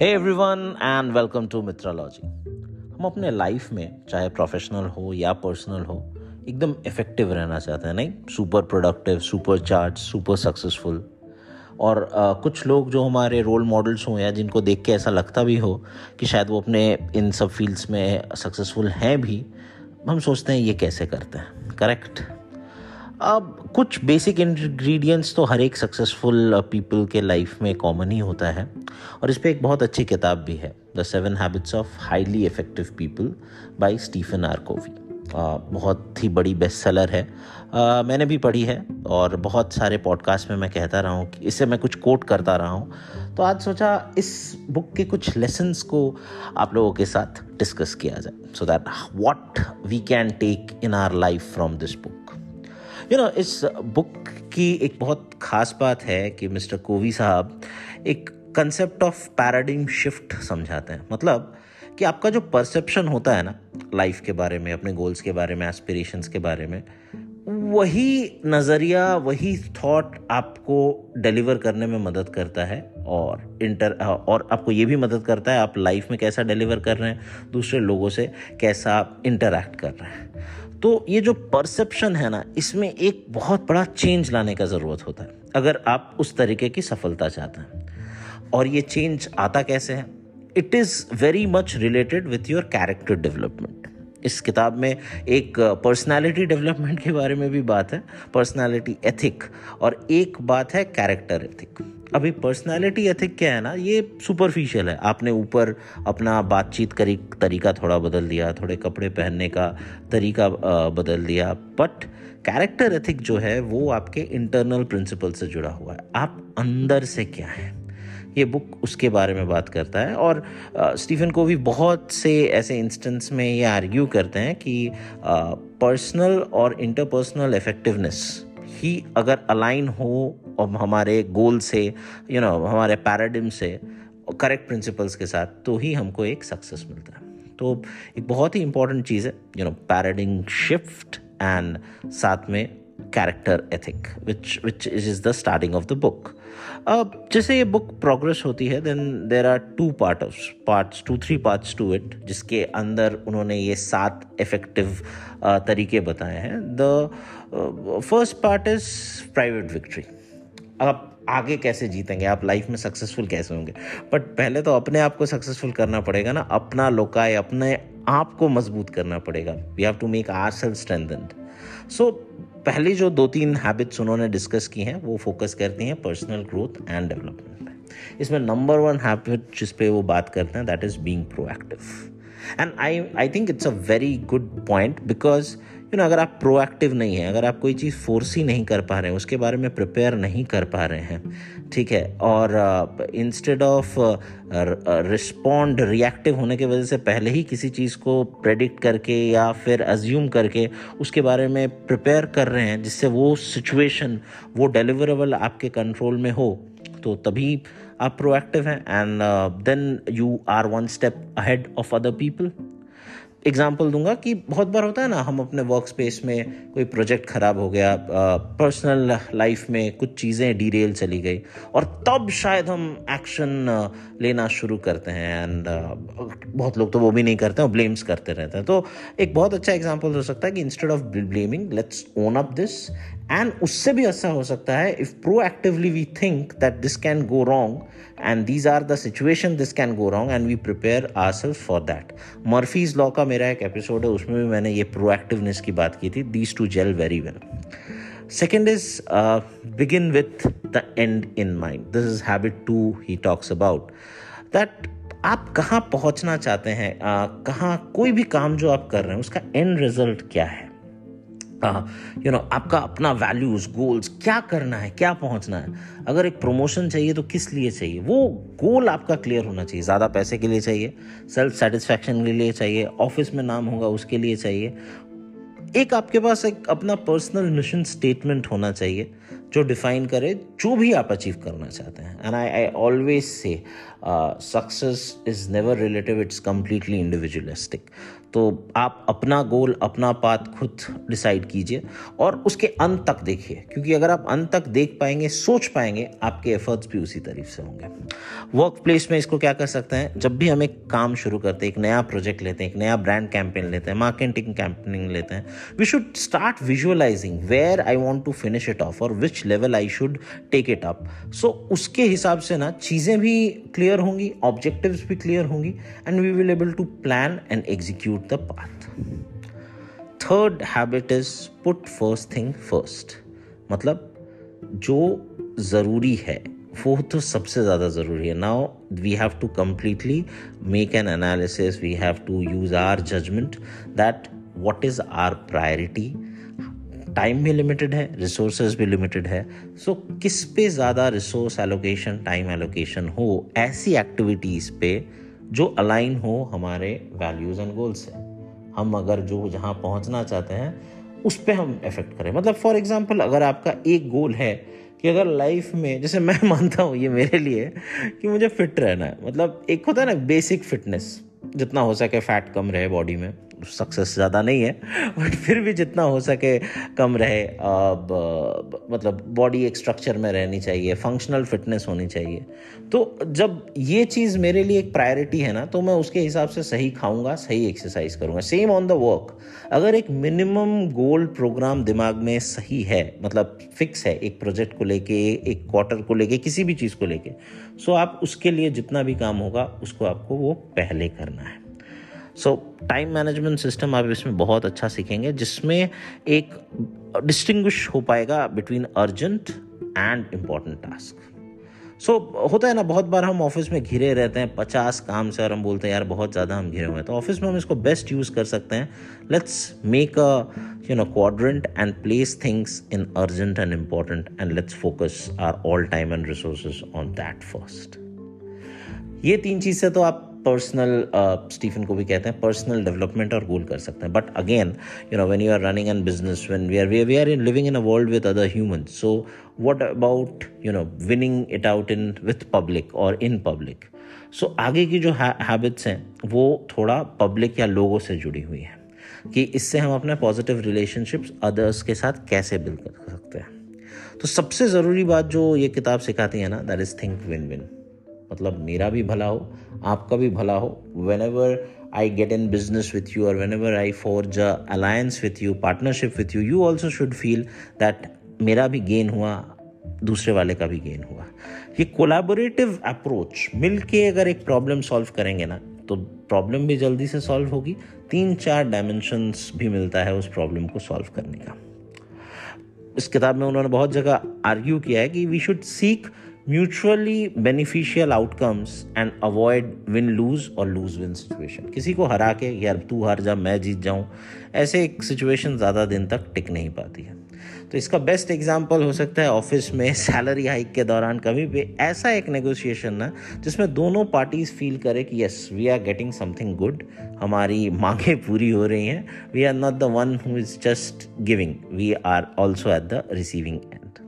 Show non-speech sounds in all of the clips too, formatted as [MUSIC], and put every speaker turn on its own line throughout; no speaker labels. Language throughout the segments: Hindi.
Hey everyone and welcome to मित्रलॉजी हम अपने लाइफ में चाहे प्रोफेशनल हो या पर्सनल हो एकदम इफ़ेक्टिव रहना चाहते हैं नहीं? Super productive super charge super successful और आ, कुछ लोग जो हमारे रोल मॉडल्स हों या जिनको देख के ऐसा लगता भी हो कि शायद वो अपने इन सब फील्ड्स में सक्सेसफुल हैं भी हम सोचते हैं ये कैसे करते हैं। करेक्ट अब कुछ बेसिक इंग्रेडिएंट्स तो हर एक सक्सेसफुल पीपल के लाइफ में कॉमन ही होता है। और इस पर एक बहुत अच्छी किताब भी है the seven habits of highly effective people by Stephen R Covey बहुत ही बड़ी बेस्ट सेलर है। आ, मैंने भी पढ़ी है और बहुत सारे पॉडकास्ट में मैं कहता रहा हूँ इससे मैं कुछ कोट करता रहा हूँ। तो आज सोचा इस बुक के कुछ लेसन्स को आप लोगों के साथ डिस्कस किया जाए। So that what we can take in our life from this book you know इस बुक की एक बहुत ख़ास बात है कि मिस्टर कोवी साहब एक कंसेप्ट ऑफ़ पैराडिम शिफ्ट समझाते हैं। मतलब कि आपका जो परसेप्शन होता है ना लाइफ के बारे में, अपने गोल्स के बारे में एस्पिरेशंस के बारे में, वही नज़रिया, वही थॉट आपको डिलीवर करने में मदद करता है और इंटर और आपको ये भी मदद करता है आप लाइफ में कैसा डिलीवर कर रहे हैं, दूसरे लोगों से कैसा आप इंटरेक्ट कर रहे हैं। तो ये जो परसेप्शन है ना, इसमें एक बहुत बड़ा चेंज लाने का ज़रूरत होता है, अगर आप उस तरीके की सफलता चाहते हैं। और ये चेंज आता कैसे है? It is very much related with your character development इस किताब में एक पर्सनालिटी डेवलपमेंट के बारे में भी बात है पर्सनालिटी एथिक और एक बात है कैरेक्टर एथिक अभी पर्सनालिटी एथिक क्या है ना, ये सुपरफिशियल है। आपने ऊपर अपना बातचीत करी, तरीका थोड़ा बदल दिया, थोड़े कपड़े पहनने का तरीका बदल दिया। बट कैरेक्टर एथिक जो है, वो आपके इंटरनल प्रिंसिपल से जुड़ा हुआ है। आप अंदर से क्या है? ये बुक उसके बारे में बात करता है। और स्टीफन को भी बहुत से ऐसे इंस्टेंस में ये आर्ग्यू करते हैं कि पर्सनल और इंटरपर्सनल इफेक्टिवनेस ही अगर अलाइन हो और हमारे गोल से यू you नो know, हमारे पैराडिम से करेक्ट प्रिंसिपल्स के साथ तो ही हमको एक सक्सेस मिलता है। तो एक बहुत ही इंपॉर्टेंट चीज़ है you know paradigm shift and साथ में character ethic which which is is the starting of the book जैसे ये बुक प्रोग्रेस होती है then there are two part of parts two three parts to it जिसके अंदर उन्होंने ये सात इफ़ेक्टिव uh, तरीके बताए हैं। The first part is private victory आप आगे कैसे जीतेंगे? आप लाइफ में सक्सेसफुल कैसे होंगे? बट पहले तो अपने आप को सक्सेसफुल करना पड़ेगा ना। अपना लोकाय अपने आप को मज़बूत करना पड़ेगा। We have to make our self strengthened so पहली जो दो तीन हैबिट्स उन्होंने डिस्कस की हैं, वो फोकस करती हैं पर्सनल ग्रोथ एंड डेवलपमेंट पे। इसमें नंबर वन हैबिट जिस पे वो बात करते हैं that is being proactive and I I think it's a very good point because you know अगर आप प्रोएक्टिव नहीं हैं, अगर आप कोई चीज़ फोर्स ही नहीं कर पा रहे हैं, उसके बारे में प्रिपेयर नहीं कर पा रहे हैं, ठीक है? और इंस्टेड ऑफ़ रिस्पॉन्ड रिएक्टिव होने की वजह से पहले ही किसी चीज़ को प्रेडिक्ट करके या फिर अज्यूम करके उसके बारे में प्रिपेयर कर रहे हैं, जिससे वो सिचुएशन वो डिलीवरेबल आपके कंट्रोल में हो तो तभी आप प्रोएक्टिव हैं and then you are one step ahead of other people example दूँगा कि बहुत बार होता है ना, हम अपने वर्क स्पेस में कोई प्रोजेक्ट ख़राब हो गया पर्सनल लाइफ में कुछ चीज़ें डीरेल चली गई, और तब शायद हम एक्शन लेना शुरू करते हैं एंड बहुत लोग तो वो भी नहीं करते हैं ब्लेम्स करते रहते हैं। तो एक बहुत अच्छा एग्ज़ाम्पल हो सकता है कि instead of blaming let's own up this and उससे भी ऐसा हो सकता है if proactively we think that this can go wrong and these are the situation this can go wrong and we prepare our self for that Murphy's law का मेरा एक एपिसोड है उसमें भी मैंने ये प्रोएक्टिवनेस की बात की थी these two gel very well second is begin with the end in mind this is habit two he talks about that आप कहाँ पहुँचना चाहते हैं uh, कहाँ कोई भी काम जो आप कर रहे हैं उसका एंड रिज़ल्ट क्या है? यू नो आपका अपना वैल्यूज़ गोल्स क्या करना है, क्या पहुँचना है? अगर एक प्रमोशन चाहिए तो किस लिए चाहिए? वो गोल आपका क्लियर होना चाहिए। ज़्यादा पैसे के लिए चाहिए सेल्फ सेटिस्फैक्शन के लिए चाहिए ऑफ़िस में नाम होगा उसके लिए चाहिए। एक आपके पास एक अपना पर्सनल मिशन स्टेटमेंट होना चाहिए, जो डिफाइन करे, जो भी आप अचीव करना चाहते हैं। And I I always say success is never relative it's completely individualistic तो आप अपना गोल अपना पाथ खुद डिसाइड कीजिए और उसके अंत तक देखिए, क्योंकि अगर आप अंत तक देख पाएँगे, सोच पाएँगे, आपके एफर्ट्स भी उसी तरीके से होंगे। वर्क प्लेस में इसको क्या कर सकते हैं? जब भी हम एक काम शुरू करते हैं, एक नया प्रोजेक्ट लेते हैं, एक नया ब्रांड कैंपेन लेते हैं मार्केटिंग कैंपेनिंग लेते हैं we should start visualizing where I want to finish it off और which level I should take it up so उसके हिसाब से ना, चीज़ें भी क्लियर होंगी ऑब्जेक्टिव्स भी क्लियर होंगी and we will able to plan and execute the path. Third habit is put first thing first मतलब जो ज़रूरी है, वो तो सबसे ज़्यादा ज़रूरी है now we have to completely make an analysis we have to use our judgement that what is our priority time भी लिमिटेड है रिसोर्सेज भी लिमिटेड है। सो so, किस पे ज़्यादा रिसोर्स एलोकेशन टाइम एलोकेशन हो ऐसी एक्टिविटीज़ पे जो अलाइन हो हमारे वैल्यूज़ एंड गोल्स से? हम अगर जो जहाँ पहुँचना चाहते हैं उस पर हम इफ़ेक्ट करें। मतलब फॉर एग्ज़ाम्पल अगर आपका एक गोल है कि अगर लाइफ में जैसे मैं [LAUGHS] मानता हूँ ये मेरे लिए कि मुझे फिट रहना है। मतलब एक होता है ना बेसिक फिटनेस जितना हो सके फैट कम रहे बॉडी में। सक्सेस ज़्यादा नहीं है बट फिर भी जितना हो सके कम रहे। अब मतलब बॉडी एक स्ट्रक्चर में रहनी चाहिए फंक्शनल फिटनेस होनी चाहिए। तो जब ये चीज़ मेरे लिए एक प्रायोरिटी है ना तो मैं उसके हिसाब से सही खाऊँगा, सही एक्सरसाइज करूँगा। सेम ऑन द वर्क अगर एक मिनिमम गोल प्रोग्राम दिमाग में सही है मतलब फिक्स है एक प्रोजेक्ट को लेके, एक क्वार्टर को लेके, किसी भी चीज़ को लेके सो आप उसके लिए जितना भी काम होगा, उसको आपको वो पहले करना है। सो टाइम मैनेजमेंट सिस्टम आप इसमें बहुत अच्छा सीखेंगे, जिसमें एक डिस्टिंग्विश हो पाएगा between urgent and important task so होता है ना, बहुत बार हम ऑफ़िस में घिरे रहते हैं, पचास काम से और हम बोलते हैं, यार, बहुत ज़्यादा हम घिरे हुए हैं। तो ऑफ़िस में हम इसको बेस्ट यूज़ कर सकते हैं। Let's make a you know quadrant and place things in urgent and important and let's focus our all time and resources on that first ये तीन चीज़ से तो आप पर्सनल स्टीफन uh, को भी कहते हैं पर्सनल डेवलपमेंट और गोल कर सकते हैं. But again you know when you are running an business when we are we are in living in a world with other human so what about you know winning it out in with public और इन पब्लिक सो आगे की जो हैबिट्स हैं वो थोड़ा पब्लिक या लोगों से जुड़ी हुई हैं कि इससे हम अपने पॉजिटिव रिलेशनशिप्स अदर्स के साथ कैसे बिल्ड कर सकते हैं. तो सबसे ज़रूरी बात जो ये किताब सिखाती है ना that is think win win मतलब मेरा भी भला हो, आपका भी भला हो। Whenever I get in business with you और whenever I forge alliance with you partnership with you you also should feel that मेरा भी गेन हुआ, दूसरे वाले का भी गेन हुआ। ये कोलाबोरेटिव अप्रोच मिल के अगर एक प्रॉब्लम सॉल्व करेंगे ना तो प्रॉब्लम भी जल्दी से सॉल्व होगी। तीन चार डायमेंशंस भी मिलता है उस प्रॉब्लम को सॉल्व करने का। इस किताब में उन्होंने बहुत जगह आर्ग्यू किया है कि we should seek mutually beneficial outcomes and avoid win lose और लूज विन सिचुएशन किसी को हरा के, यार, तू हार जा, मैं जीत जाऊँ, ऐसे एक सिचुएशन ज़्यादा दिन तक टिक नहीं पाती है। तो इसका बेस्ट एग्ज़ाम्पल हो सकता है ऑफ़िस में सैलरी हाइक के दौरान कभी भी। ऐसा एक नेगोशिएशन ना, जिसमें दोनों पार्टीज़ फील करे कि yes we are getting something good हमारी मांगे पूरी हो रही हैं। We are not the one who is just giving we are also at the receiving and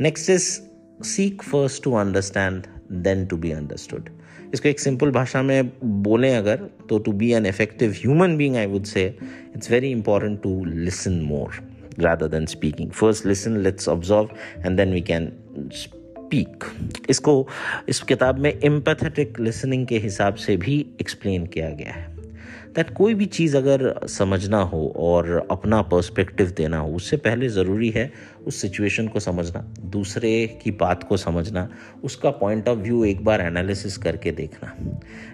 next is seek first to understand then to be understood इसको एक सिंपल भाषा में बोलें अगर तो to be an effective human being I would say it's very important to listen more rather than speaking. First listen, let's observe, and then we can speak. इसको, इस किताब में एम्पैथेटिक लिसनिंग के हिसाब से भी एक्सप्लेन किया गया है। दैट कोई भी चीज़ अगर समझना हो और अपना पर्सपेक्टिव देना हो, उससे पहले ज़रूरी है उस सिचुएशन को समझना, दूसरे की बात को समझना, उसका पॉइंट ऑफ़ व्यू एक बार एनालिसिस करके देखना।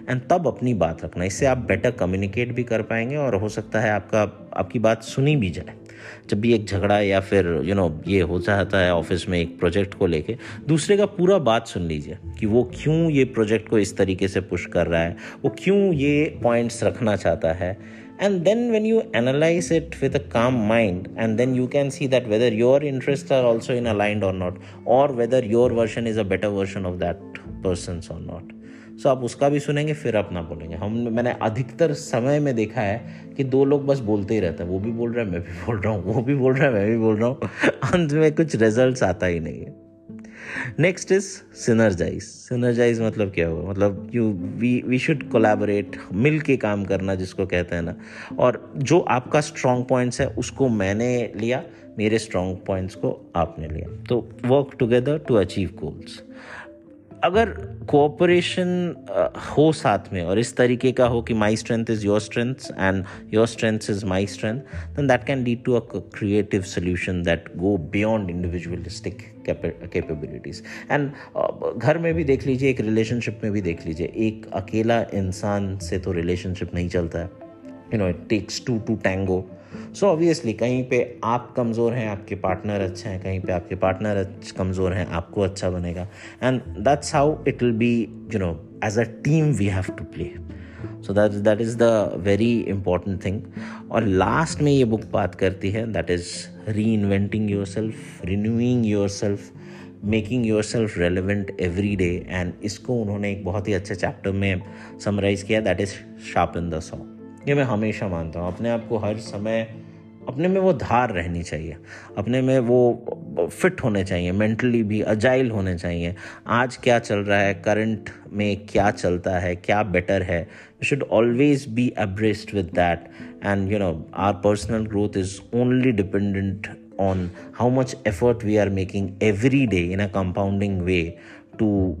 एंड तब अपनी बात रखना। इससे आप बेटर कम्युनिकेट भी कर पाएँगे और हो सकता है आपका, आपकी बात सुनी भी जाए। जब भी एक झगड़ा या फिर यू नो ये हो जाता है ऑफ़िस में एक प्रोजेक्ट को लेके, दूसरे का पूरा बात सुन लीजिए कि वो क्यों ये प्रोजेक्ट को इस तरीके से पुश कर रहा है, वो क्यों ये पॉइंट्स रखना चाहता है। And then when you analyze it with a calm mind and then you can see that whether your interest are also in aligned और नॉट और whether your version is a better version of that person और नॉट सो आप उसका भी सुनेंगे, फिर अपना बोलेंगे। हम, मैंने अधिकतर समय में देखा है कि दो लोग बस बोलते ही रहते हैं। वो भी बोल रहा है, मैं भी बोल रहा हूँ, वो भी बोल रहा है, मैं भी बोल रहा हूँ। [LAUGHS] अंत में कुछ रिज़ल्ट आता ही नहीं है। नेक्स्ट इज़ सिनर्जाइज सिनर्जाइज मतलब क्या होगा? मतलब you we we should collaborate मिल के काम करना जिसको कहते हैं ना। और जो आपका स्ट्रॉन्ग पॉइंट्स है, उसको मैंने लिया, मेरे स्ट्रॉन्ग पॉइंट्स को आपने लिया। तो work together to achieve goals अगर कोऑपरेशन हो साथ में और इस तरीके का हो कि my strength is your strength and your strength is my strength then that can lead to a creative solution that go beyond individualistic capabilities and घर में भी देख लीजिए, एक रिलेशनशिप में भी देख लीजिए, एक अकेला इंसान से तो रिलेशनशिप नहीं चलता है। You know it takes two to tango so obviously कहीं पे आप कमज़ोर हैं, आपके पार्टनर अच्छे हैं, कहीं पे आपके पार्टनर कमज़ोर हैं, आपको अच्छा बनेगा। And that's how it will be you know as a team we have to play so that that is the very important thing और लास्ट में ये बुक बात करती है that is reinventing yourself renewing yourself making yourself relevant every day and इसको उन्होंने एक बहुत ही अच्छे चैप्टर में समराइज़ किया that is sharpen the saw ये मैं हमेशा मानता हूँ। अपने आप को हर समय, अपने में वो धार रहनी चाहिए। अपने में वो फिट होने चाहिए, मेंटली भी अजाइल होने चाहिए। आज क्या चल रहा है, करंट में क्या चलता है, क्या बेटर है? You should always be abreast with that and you know our personal growth is only dependent on how much effort we are making every day in a compounding way to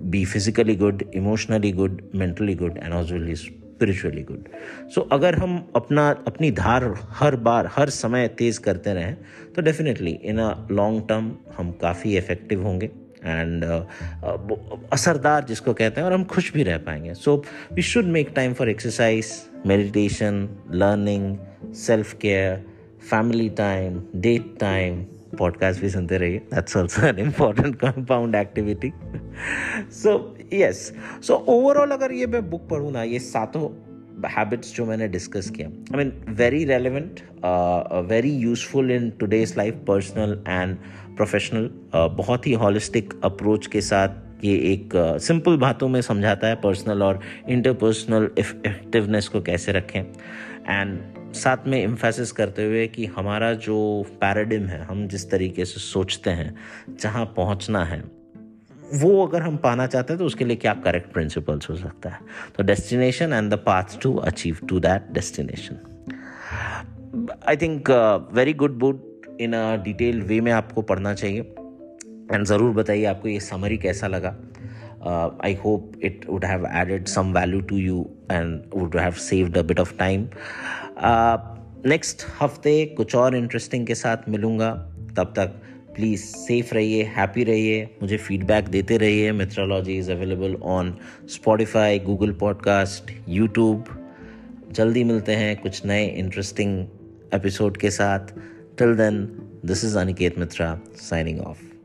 be physically good emotionally good mentally good and well spiritually good so अगर हम अपना अपनी धार हर बार हर समय तेज़ करते रहें तो definitely in a long term हम काफ़ी इफ़ेक्टिव होंगे एंड uh, uh, असरदार जिसको कहते हैं और हम खुश भी रह पाएँगे। So we should make time for exercise meditation learning self care family time date time podcast भी सुनते रहिए। That's also an important compound activity so yes so overall अगर ये मैं बुक पढ़ूँ ना ये सातों हैबिट्स जो मैंने डिस्कस किया I mean very relevant very useful in today's life personal and professional बहुत ही हॉलिस्टिक अप्रोच के साथ ये एक सिंपल uh, बातों में समझाता है पर्सनल और इंटरपर्सनल इफेक्टिवनेस को कैसे रखें। एंड साथ में इम्फेसिस करते हुए कि हमारा जो पैराडिम है, हम जिस तरीके से सोचते हैं, जहाँ पहुँचना है, वो अगर हम पाना चाहते हैं तो उसके लिए क्या करेक्ट प्रिंसिपल्स हो सकता है? तो destination and the path to achieve to that destination I think very good book in a detail way में आपको पढ़ना चाहिए। एंड ज़रूर बताइए आपको ये समरी कैसा लगा। I hope it would have added some value to you and would have saved a bit of time next हफ़्ते कुछ और इंटरेस्टिंग के साथ मिलूँगा। तब तक प्लीज़ सेफ़ रहिए हैप्पी रहिए, मुझे फीडबैक देते रहिए। Mitrology is available on Spotify Google podcast YouTube जल्दी मिलते हैं कुछ नए इंटरेस्टिंग एपिसोड के साथ। Till then this is Aniket Mitra signing off